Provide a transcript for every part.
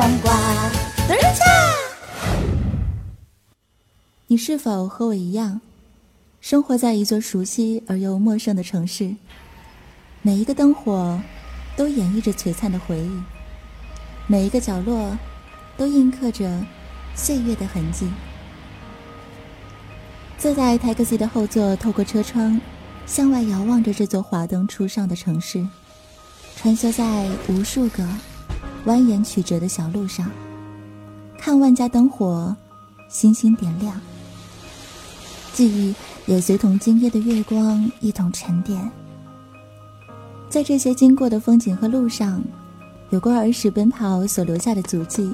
黄瓜。等一下，你是否和我一样，生活在一座熟悉而又陌生的城市？每一个灯火都演绎着璀璨的回忆，每一个角落都印刻着岁月的痕迹。坐在 taxi 的后座，透过车窗向外遥望着这座华灯初上的城市，穿梭在无数个蜿蜒曲折的小路上，看万家灯火星星点亮，记忆也随同今夜的月光一同沉淀。在这些经过的风景和路上，有过儿时奔跑所留下的足迹，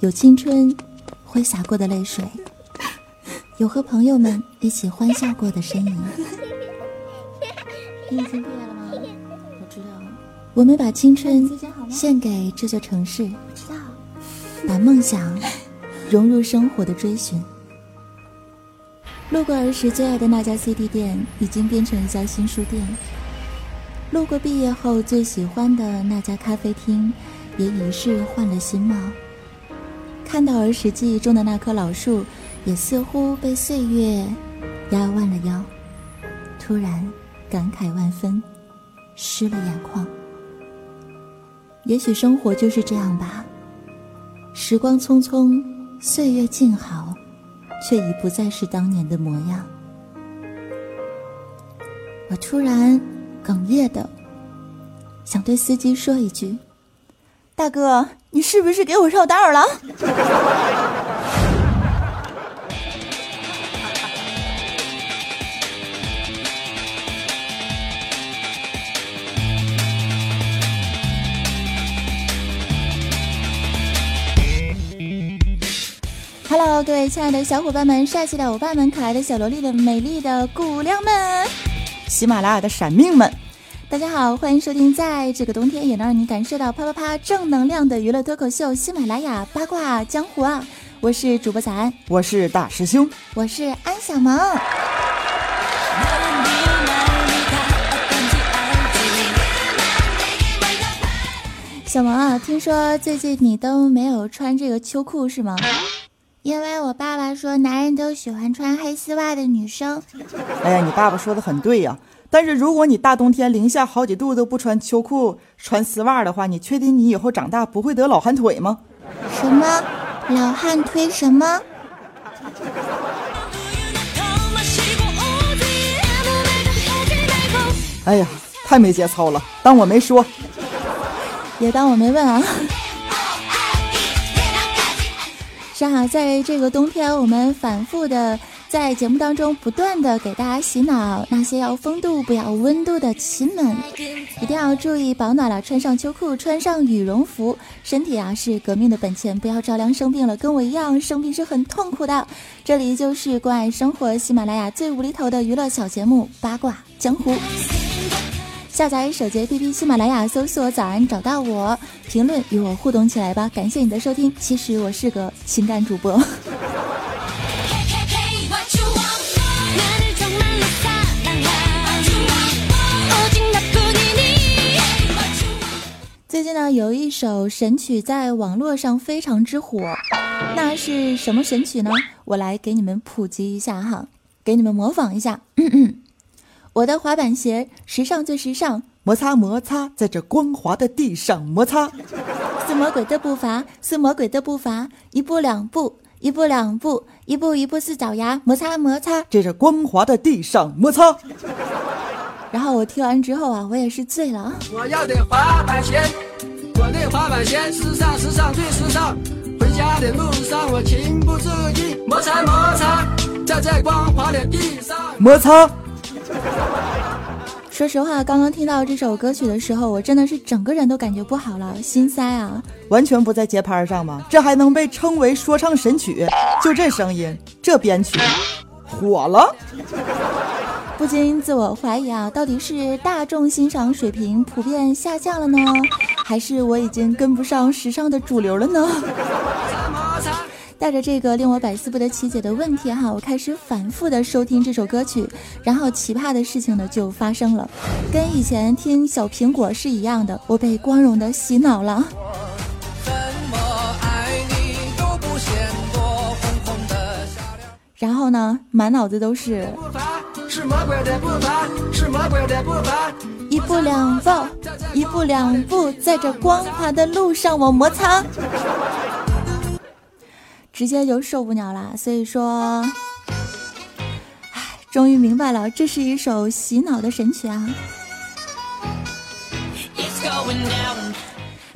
有青春挥洒过的泪水。有和朋友们一起欢笑过的身影。你已经毕业了吗？我。们把青春献给这座城市，把梦想融入生活的追寻。路过儿时最爱的那家 CD 店，已经变成一家新书店。路过毕业后最喜欢的那家咖啡厅，也已是换了新貌。看到儿时记忆中的那棵老树。也似乎被岁月压弯了腰，突然感慨万分，湿了眼眶。也许生活就是这样吧，时光匆匆，岁月静好，却已不再是当年的模样。我突然哽咽的想对司机说一句：“大哥，你是不是给我绕道了？”各位亲爱的小伙伴们，帅气的欧巴们，可爱的小萝莉的美丽的姑娘们，喜马拉雅的闪命们，大家好，欢迎收听在这个冬天也能让你感受到啪啪啪正能量的娱乐脱口秀——喜马拉雅八卦江湖啊！我是主播早安，我是大师兄，我是安小萌。小萌啊，听说最近你都没有穿这个秋裤是吗？因为我爸爸说，男人都喜欢穿黑丝袜的女生。哎呀，你爸爸说的很对呀。但是如果你大冬天零下好几度都不穿秋裤、穿丝袜的话，你确定你以后长大不会得老寒腿吗？什么老汉推？什么？哎呀，太没节操了！当我没说，也当我没问啊。啊，在这个冬天，我们反复的在节目当中不断的给大家洗脑，那些要风度不要温度的亲们，一定要注意保暖了，穿上秋裤，穿上羽绒服，身体啊是革命的本钱，不要着凉生病了，跟我一样生病是很痛苦的。这里就是关爱生活喜马拉雅最无厘头的娱乐小节目八卦江湖。下载手机 APP 喜马拉雅，搜索“早安”，找到我，评论与我互动起来吧！感谢你的收听。其实我是个情感主播。最近呢，有一首神曲在网络上非常之火，那是什么神曲呢？我来给你们普及一下哈，给你们模仿一下。嗯嗯。我的滑板鞋，时尚最时尚，摩擦摩擦，在这光滑的地上摩擦。似魔鬼的步伐，似魔鬼的步伐，一步两步，一步两步，一步一步似爪牙，摩擦摩擦，在这光滑的地上摩擦。然后我听完之后啊，我也是醉了。我要的滑板鞋，我的滑板鞋，时尚时尚最时尚。回家的路上我情不自禁摩擦摩擦，在这光滑的地上摩擦。说实话，刚刚听到这首歌曲的时候，我真的是整个人都感觉不好了，心塞啊！完全不在节拍上吗？这还能被称为说唱神曲？就这声音，这编曲，火了！不禁自我怀疑啊，到底是大众欣赏水平普遍下降了呢，还是我已经跟不上时尚的主流了呢？带着这个令我百思不得其解的问题哈，我开始反复的收听这首歌曲，然后奇葩的事情呢就发生了，跟以前听《小苹果》是一样的，我被光荣的洗脑了。然后呢，满脑子都是。是魔鬼的步伐，是魔鬼的步伐，一步两步，一步两步，在这光滑的路上我摩擦。直接就受不了啦。所以说，唉，终于明白了，这是一首洗脑的神曲啊。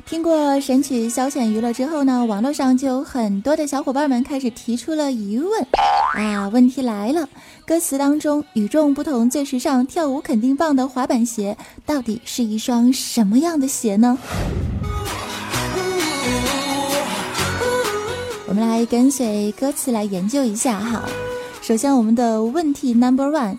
听过神曲消遣娱乐之后呢，网络上就有很多的小伙伴们开始提出了疑问啊！问题来了，歌词当中与众不同、最时尚、跳舞肯定棒的滑板鞋，到底是一双什么样的鞋呢？我们来跟随歌词来研究一下哈。首先，我们的问题 number one。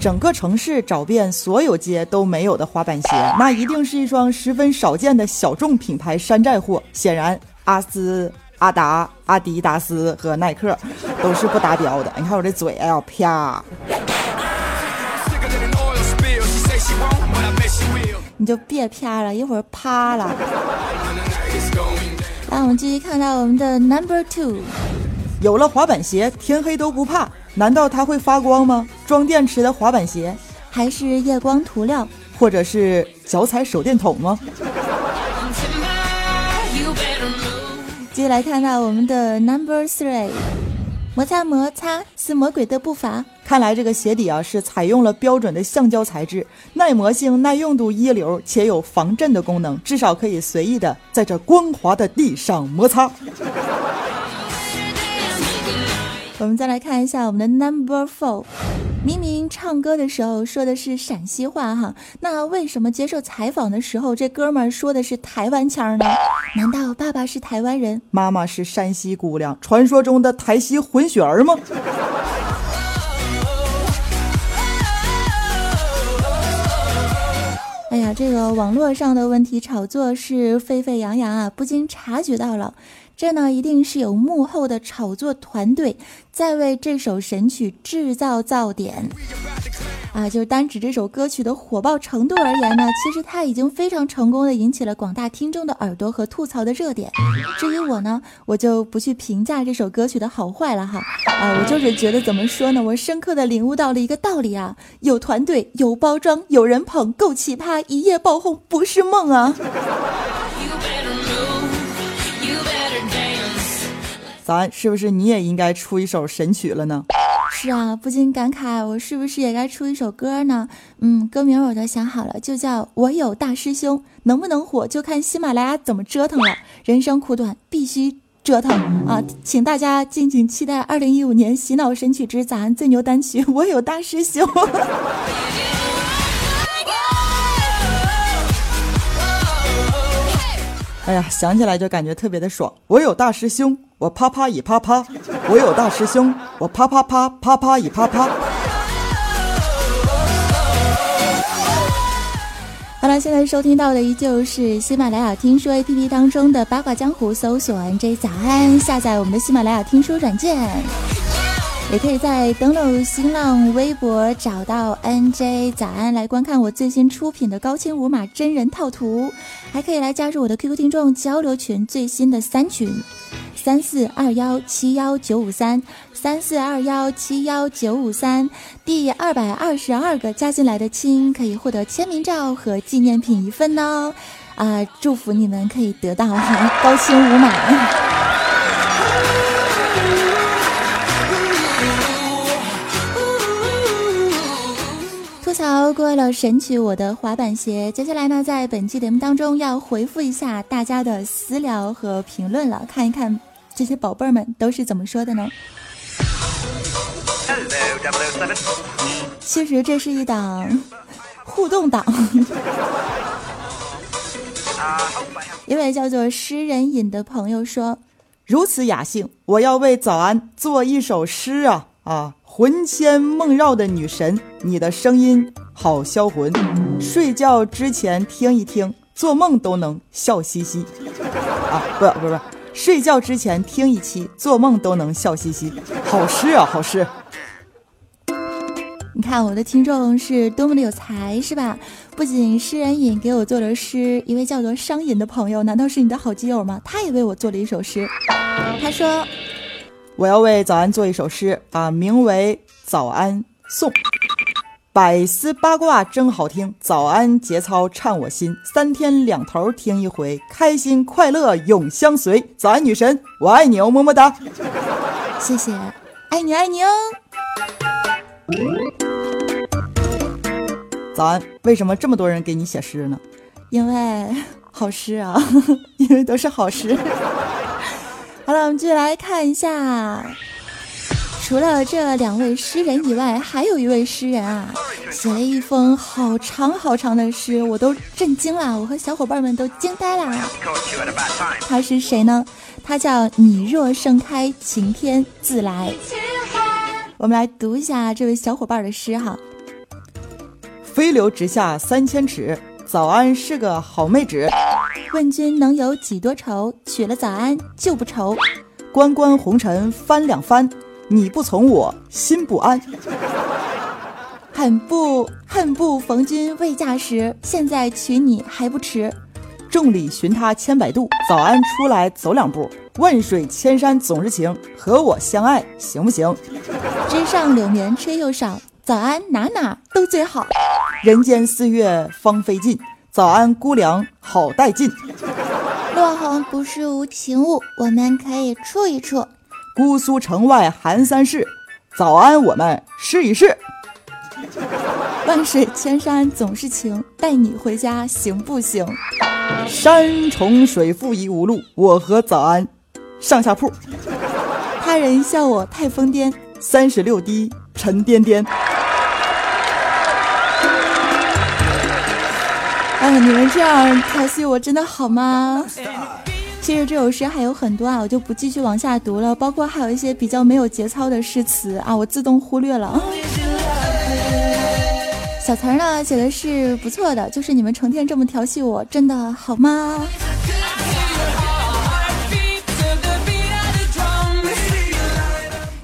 整个城市找遍所有街都没有的滑板鞋，那一定是一双十分少见的小众品牌山寨货。显然，阿斯、阿达、阿迪达斯和耐克都是不达标的。你看我这嘴，哎呀，啪！你就别啪了，一会儿趴了。来，我们继续看到我们的 number two。有了滑板鞋，天黑都不怕。难道它会发光吗？装电池的滑板鞋，还是夜光涂料，或者是脚踩手电筒吗？接下来看到我们的 Number Three，摩擦摩擦是魔鬼的步伐。看来这个鞋底啊是采用了标准的橡胶材质，耐磨性、耐用度一流，且有防震的功能，至少可以随意的在这光滑的地上摩擦。我们再来看一下我们的 Number Four，明明唱歌的时候说的是陕西话哈，那为什么接受采访的时候这哥们儿说的是台湾腔呢？难道爸爸是台湾人，妈妈是山西姑娘，传说中的台西混血儿吗？哎呀，这个网络上的问题炒作是沸沸扬扬啊，不禁察觉到了。这呢，一定是有幕后的炒作团队在为这首神曲制造噪点啊！就是单指这首歌曲的火爆程度而言呢，其实它已经非常成功的引起了广大听众的耳朵和吐槽的热点。至于我呢，我就不去评价这首歌曲的好坏了哈啊！我就是觉得怎么说呢，我深刻的领悟到了一个道理啊：有团队，有包装，有人捧，够奇葩，一夜爆红不是梦啊！咱是不是你也应该出一首神曲了呢？是啊，不禁感慨，我是不是也该出一首歌呢？嗯，歌名我都想好了，就叫《我有大师兄》，能不能火就看喜马拉雅怎么折腾了。人生苦短，必须折腾啊！请大家敬请期待二零一五年洗脑神曲之咱最牛单曲《我有大师兄》。哎呀，想起来就感觉特别的爽。我有大师兄，我啪啪一啪啪；我有大师兄，我啪啪啪啪啪一啪啪。好了，现在收听到的依旧是喜马拉雅听书 APP 当中的八卦江湖，搜索 NJ 早安，下载我们的喜马拉雅听书软件。也可以在登录新浪微博找到 NJ 早安来观看我最新出品的高清无码真人套图，还可以来加入我的 QQ 听众交流群最新的三群，三四二幺七幺九五三三四二幺七幺九五三，第二百二十二个加进来的亲可以获得签名照和纪念品一份哦，啊，祝福你们可以得到高清无码。吐槽，过了神曲我的滑板鞋。接下来呢，在本期节目当中要回复一下大家的私聊和评论了，看一看这些宝贝儿们都是怎么说的呢？其实这是一档互动档。一位叫做诗人尹的朋友说：“如此雅兴，我要为早安做一首诗啊啊！”魂牵梦绕的女神，你的声音好销魂，睡觉之前听一听，做梦都能笑嘻嘻。啊，不不是不，睡觉之前听一期，做梦都能笑嘻嘻。好诗啊，好诗！你看我的听众是多么的有才，是吧？不仅诗人隐给我做了诗，一位叫做商隐的朋友，难道是你的好基友吗？他也为我做了一首诗。他说。我要为早安做一首诗啊，名为《早安颂》。百思八卦真好听，早安节操颤我心，三天两头听一回，开心快乐永相随。早安女神，我爱你哦，么么哒！谢谢，爱你爱你哦。早安，为什么这么多人给你写诗呢？因为好诗啊，因为都是好诗。好了，我们继续来看一下。除了这两位诗人以外，还有一位诗人啊，写了一封好长好长的诗，我都震惊了，我和小伙伴们都惊呆了。他是谁呢？他叫你若盛开，晴天自来。我们来读一下这位小伙伴的诗哈。飞流直下三千尺，早安是个好妹纸。问君能有几多愁？娶了早安就不愁。关关红尘翻两番。你不从我心不安，恨不恨不逢君未嫁时，现在娶你还不迟。众里寻他千百度，早安出来走两步。万水千山总是情，和我相爱行不行？枝上柳绵吹又少，早安哪哪都最好。人间四月芳菲尽，早安姑娘好带劲。落红不是无情物，我们可以处一处。姑苏城外寒山寺，早安，我们试一试。万水千山总是情，带你回家行不行？山重水复疑无路，我和早安上下铺。他人笑我太疯癫，三十六滴沉甸甸。哎，你们这样调戏我真的好吗？其实这首诗还有很多啊，我就不继续往下读了。包括还有一些比较没有节操的诗词啊，我自动忽略了。小词儿呢写的是不错的，就是你们成天这么调戏我，真的好吗？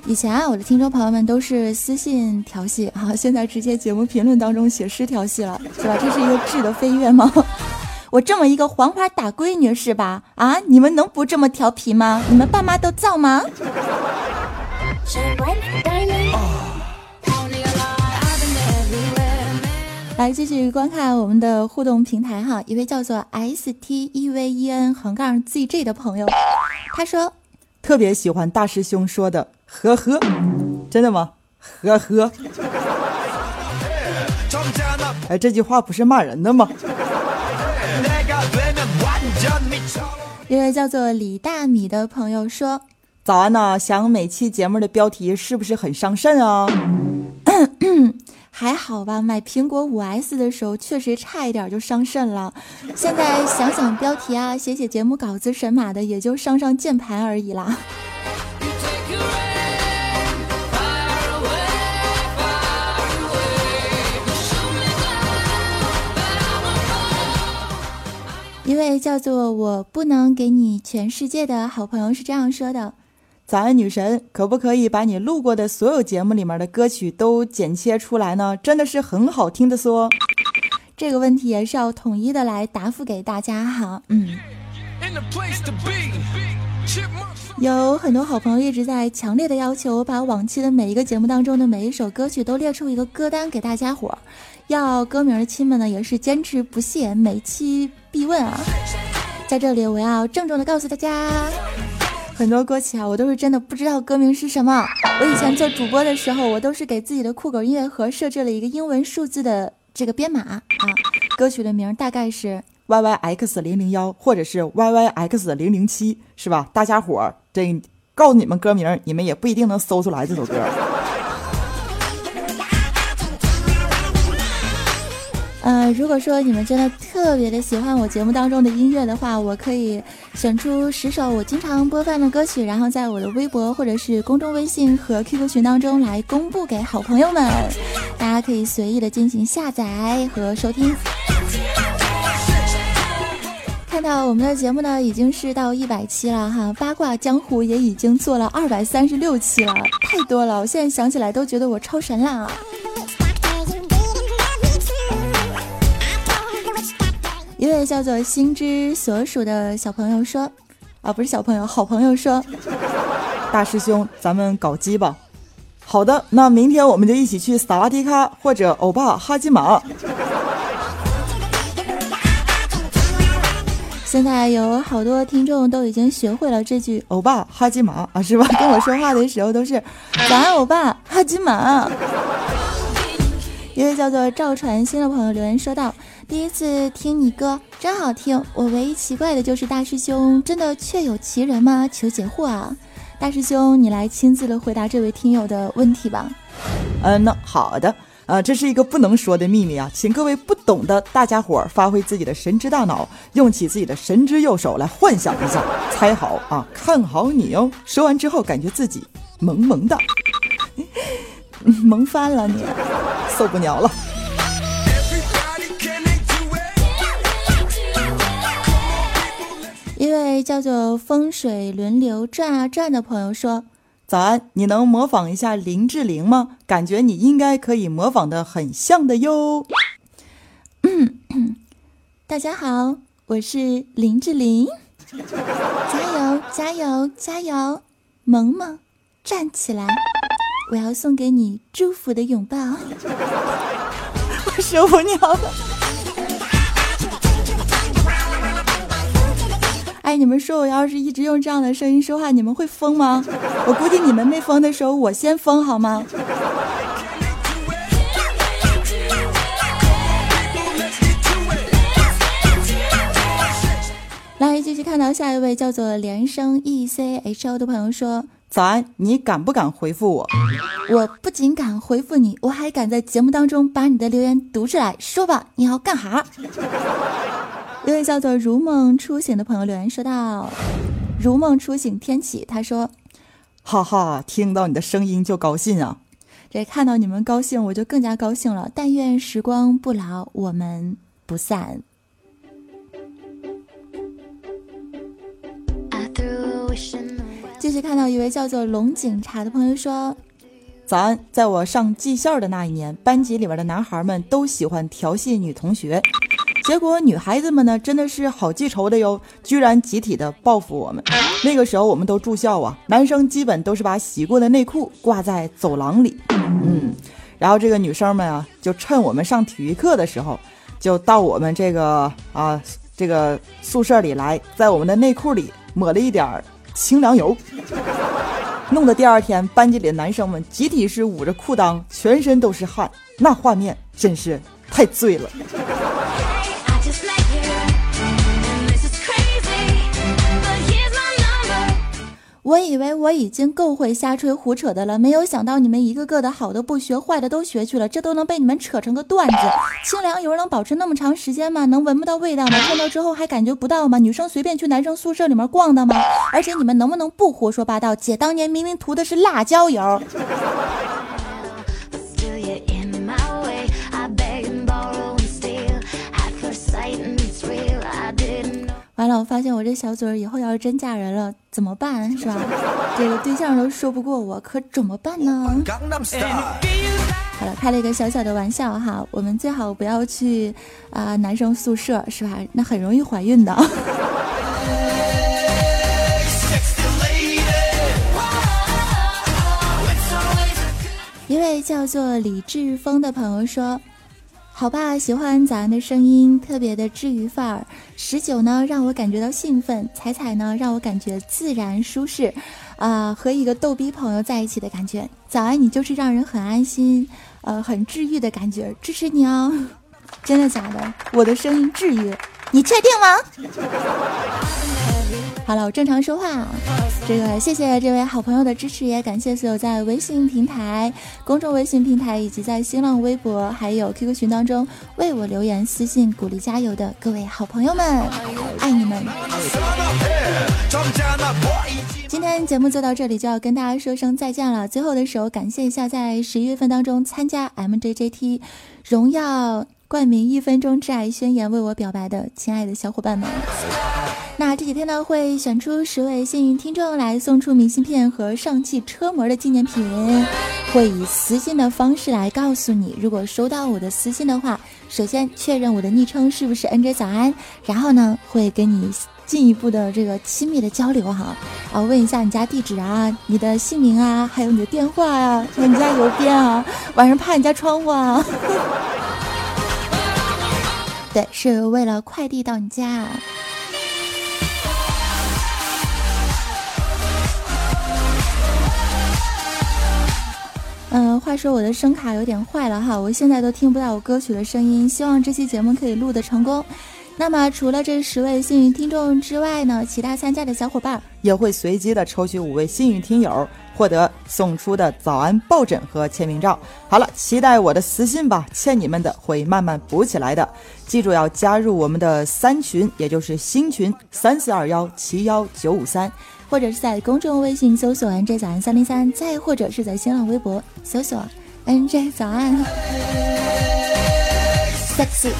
以前啊，我的听众朋友们都是私信调戏啊，现在直接节目评论当中写诗调戏了，是吧？这是一个质的飞跃吗？我这么一个黄花大闺女是吧？啊，你们能不这么调皮吗？你们爸妈都造吗？来继续观看我们的互动平台哈，一位叫做 S T E V E N 横杠 Z J 的朋友，他说特别喜欢大师兄说的呵呵，真的吗？呵呵，哎，这句话不是骂人的吗？一位叫做李大米的朋友说：“早安呐，想每期节目的标题是不是很伤肾啊？还好吧，买苹果五 S 的时候确实差一点就伤肾了。现在想想标题啊，写写节目稿子神马的，也就伤伤键盘而已啦。”一位叫做“我不能给你全世界”的好朋友是这样说的：“早安，女神，可不可以把你录过的所有节目里面的歌曲都剪切出来呢？真的是很好听的说。”这个问题也是要统一的来答复给大家哈。嗯，有很多好朋友一直在强烈的要求，把往期的每一个节目当中的每一首歌曲都列出一个歌单给大家伙儿。要歌名的亲们呢，也是坚持不懈，每期必问啊！在这里，我要郑重的告诉大家，很多歌曲啊，我都是真的不知道歌名是什么。我以前做主播的时候，我都是给自己的酷狗音乐盒设置了一个英文数字的这个编码啊，歌曲的名大概是 Y Y X 零零幺，或者是 Y Y X 零零七，是吧？大家伙儿，这告诉你们歌名，你们也不一定能搜出来这首歌。如果说你们真的特别的喜欢我节目当中的音乐的话，我可以选出十首我经常播放的歌曲，然后在我的微博或者是公众微信和 QQ 群当中来公布给好朋友们，大家可以随意的进行下载和收听。看到我们的节目呢，已经是到一百期了哈，八卦江湖也已经做了二百三十六期了，太多了，我现在想起来都觉得我超神了。一位叫做心之所属的小朋友说：“啊，不是小朋友，好朋友说，大师兄，咱们搞基吧。好的，那明天我们就一起去萨瓦迪卡或者欧巴哈基马。现在有好多听众都已经学会了这句“欧巴哈基马”啊，是吧？跟我说话的时候都是“早安，欧巴哈基马”。一位叫做赵传新的朋友留言说道：“第一次听你歌真好听，我唯一奇怪的就是大师兄真的确有其人吗？求解惑啊！大师兄，你来亲自的回答这位听友的问题吧。”嗯，那好的。啊，这是一个不能说的秘密啊，请各位不懂的大家伙儿发挥自己的神之大脑，用起自己的神之右手来幻想一下，猜好啊，看好你哦。说完之后，感觉自己萌萌的，萌翻了你，受不了了。位叫做风水轮流转啊转的朋友说。早安，你能模仿一下林志玲吗？感觉你应该可以模仿的很像的哟。大家好，我是林志玲，加油加油加油，萌萌站起来，我要送给你祝福的拥抱。我受不了了。哎，你们说我要是一直用这样的声音说话，你们会疯吗？我估计你们没疯的时候，我先疯好吗？来，继续看到下一位叫做连声 E C H O 的朋友说：“早安，你敢不敢回复我？我不仅敢回复你，我还敢在节目当中把你的留言读出来。说吧，你要干哈？”一位叫做如梦初醒的朋友留言说道：“如梦初醒天启，他说，哈哈，听到你的声音就高兴啊！这看到你们高兴，我就更加高兴了。但愿时光不老，我们不散。”继续看到一位叫做龙警察的朋友说：“早安，在我上技校的那一年，班级里边的男孩们都喜欢调戏女同学。”结果女孩子们呢，真的是好记仇的哟，居然集体的报复我们。那个时候我们都住校啊，男生基本都是把洗过的内裤挂在走廊里，嗯，然后这个女生们啊，就趁我们上体育课的时候，就到我们这个啊这个宿舍里来，在我们的内裤里抹了一点清凉油，弄得第二天班级里的男生们集体是捂着裤裆，全身都是汗，那画面真是太醉了。我以为我已经够会瞎吹胡扯的了，没有想到你们一个个的好的不学，坏的都学去了，这都能被你们扯成个段子。清凉油能保持那么长时间吗？能闻不到味道吗？看到之后还感觉不到吗？女生随便去男生宿舍里面逛的吗？而且你们能不能不胡说八道？姐当年明明涂的是辣椒油。完了，我发现我这小嘴儿以后要是真嫁人了怎么办？是吧？这个对象都说不过我，可怎么办呢？好了，开了一个小小的玩笑哈，我们最好不要去啊男生宿舍，是吧？那很容易怀孕的。一位叫做李志峰的朋友说。好吧，喜欢早安的声音，特别的治愈范儿。十九呢，让我感觉到兴奋；彩彩呢，让我感觉自然舒适。啊，和一个逗逼朋友在一起的感觉。早安，你就是让人很安心，呃，很治愈的感觉。支持你哦，真的假的？我的声音治愈，你确定吗？好了，我正常说话。这个谢谢这位好朋友的支持，也感谢所有在微信平台、公众微信平台以及在新浪微博还有 QQ 群当中为我留言、私信鼓励、加油的各位好朋友们，爱你们！今天节目就到这里，就要跟大家说声再见了。最后的时候，感谢一下在十一月份当中参加 MJJT 荣耀冠名一分钟挚爱宣言为我表白的亲爱的小伙伴们。那这几天呢，会选出十位幸运听众来送出明信片和上汽车模的纪念品，会以私信的方式来告诉你。如果收到我的私信的话，首先确认我的昵称是不是 NJ 早安，然后呢，会跟你进一步的这个亲密的交流哈，啊，问一下你家地址啊，你的姓名啊，还有你的电话啊，你家邮编啊，晚上趴你家窗户啊，对，是为了快递到你家。话说我的声卡有点坏了哈，我现在都听不到我歌曲的声音，希望这期节目可以录得成功。那么除了这十位幸运听众之外呢，其他参加的小伙伴也会随机的抽取五位幸运听友，获得送出的早安抱枕和签名照。好了，期待我的私信吧，欠你们的会慢慢补起来的。记住要加入我们的三群，也就是新群三四二幺七幺九五三，或者是在公众微信搜索 “nj 早安三零三”，再或者是在新浪微博搜索 “nj 早安 sexy”。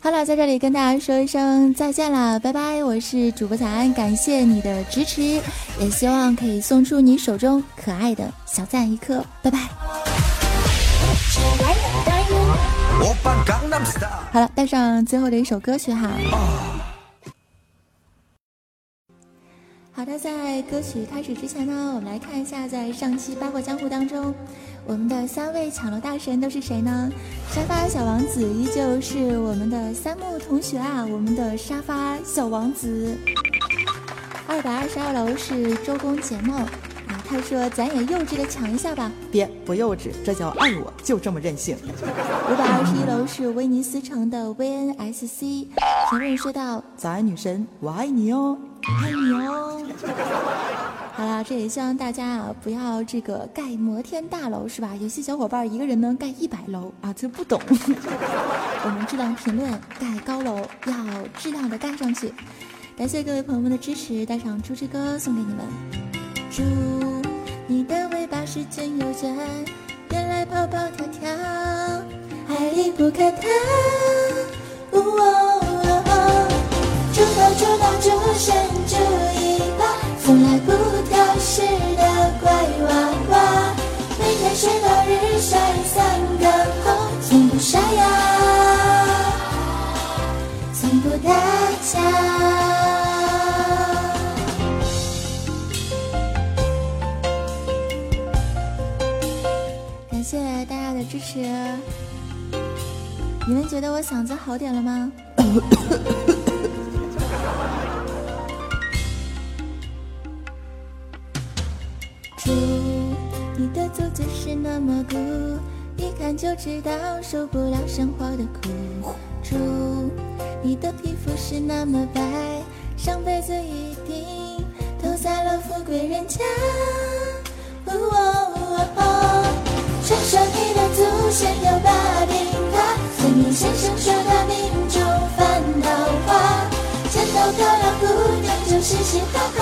好了，在这里跟大家说一声再见了，拜拜！我是主播早安，感谢你的支持，也希望可以送出你手中可爱的小赞一颗，拜拜。好了，带上最后的一首歌曲哈。好的，在歌曲开始之前呢，我们来看一下，在上期八卦江湖当中。我们的三位抢楼大神都是谁呢？沙发小王子依旧是我们的三木同学啊，我们的沙发小王子。二百二十二楼是周公解梦，他说咱也幼稚的抢一下吧。别不幼稚，这叫爱我，就这么任性。五百二十一楼是威尼斯城的 VNSC，评论说道：早安女神，我爱你哦，爱你哦。好了，这也希望大家啊，不要这个盖摩天大楼是吧？有些小伙伴一个人能盖一百楼啊，就不懂。我们质量评论盖高楼要质量的盖上去。感谢各位朋友们的支持，带上猪之歌送给你们。猪，你的尾巴是真又真，原来跑跑跳跳，爱离不开它。猪头猪脑猪身竹尾巴。从来不挑食的乖娃娃，每天睡到日晒三个头，从不沙哑，你们觉得我嗓子好点了吗？走就是那么苦，一看就知道受不了生活的苦。猪，你的皮肤是那么白，上辈子一定投在了富贵人家。传说你的祖先有把柄先生说他命中犯桃花，见到漂亮姑娘就嘻嘻哈哈，